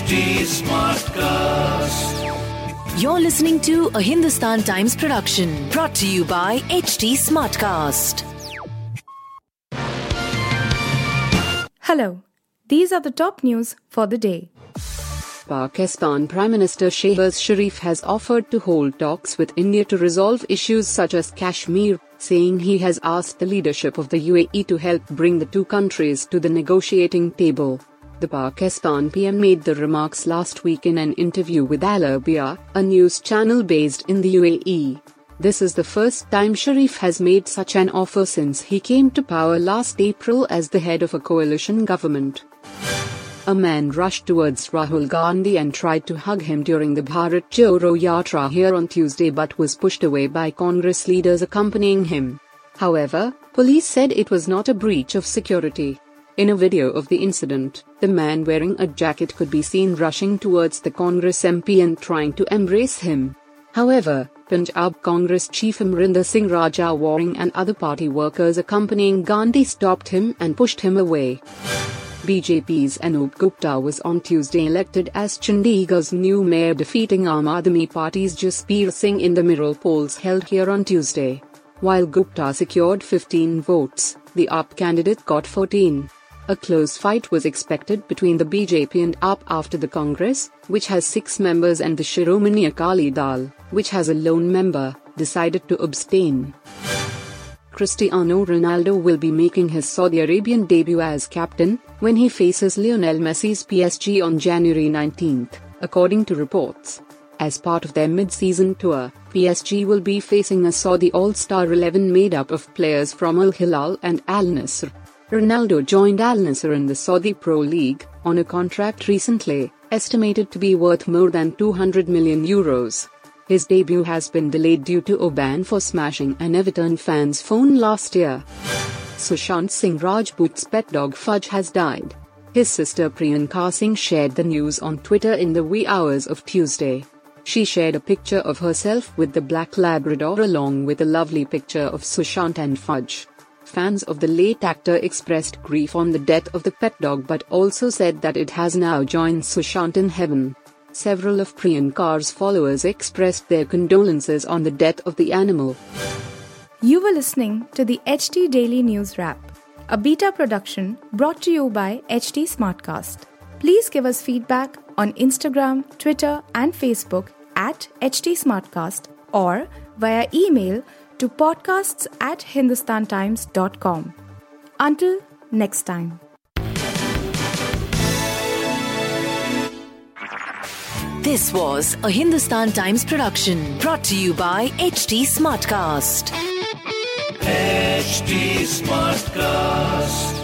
HT Smartcast. You're listening to a Hindustan Times production brought to you by HT Smartcast. Hello, these are the top news for the day. Pakistan Prime Minister Shehbaz Sharif has offered to hold talks with India to resolve issues such as Kashmir, saying he has asked the leadership of the UAE to help bring the two countries to the negotiating table. The Pakistan PM made the remarks last week in an interview with Al Arabiya, a news channel based in the UAE. This is the first time Sharif has made such an offer since he came to power last April as the head of a coalition government. A man rushed towards Rahul Gandhi and tried to hug him during the Bharat Jodo Yatra here on Tuesday but was pushed away by Congress leaders accompanying him. However, police said it was not a breach of security. In a video of the incident, the man wearing a jacket could be seen rushing towards the Congress MP and trying to embrace him. However, Punjab Congress Chief Amrinder Singh Raja Warring and other party workers accompanying Gandhi stopped him and pushed him away. BJP's Anup Gupta was on Tuesday elected as Chandigarh's new mayor defeating Aam Aadmi Party's Jasbir Singh in the mayoral polls held here on Tuesday. While Gupta secured 15 votes, the AAP candidate got 14. A close fight was expected between the BJP and AAP after the Congress, which has six members, and the Shiromani Akali Dal, which has a lone member, decided to abstain. Cristiano Ronaldo will be making his Saudi Arabian debut as captain when he faces Lionel Messi's PSG on January 19th, according to reports. As part of their mid-season tour, PSG will be facing a Saudi All-Star 11 made up of players from Al Hilal and Al Nassr. Ronaldo joined Al Nassr in the Saudi Pro League on a contract recently, estimated to be worth more than 200 million euros. His debut has been delayed due to a ban for smashing an Everton fan's phone last year. Sushant Singh Rajput's pet dog Fudge has died. His sister Priyanka Singh shared the news on Twitter in the wee hours of Tuesday. She shared a picture of herself with the black Labrador along with a lovely picture of Sushant and Fudge. Fans of the late actor expressed grief on the death of the pet dog but also said that it has now joined Sushant in heaven. Several of Priyanka's followers expressed their condolences on the death of the animal. You were listening to the HT Daily News Wrap, a beta production brought to you by HT Smartcast. Please give us feedback on Instagram, Twitter, and Facebook at HT Smartcast or via email to podcasts at hindustantimes.com. Until next time. This was a Hindustan Times production brought to you by HT Smartcast. HT Smartcast.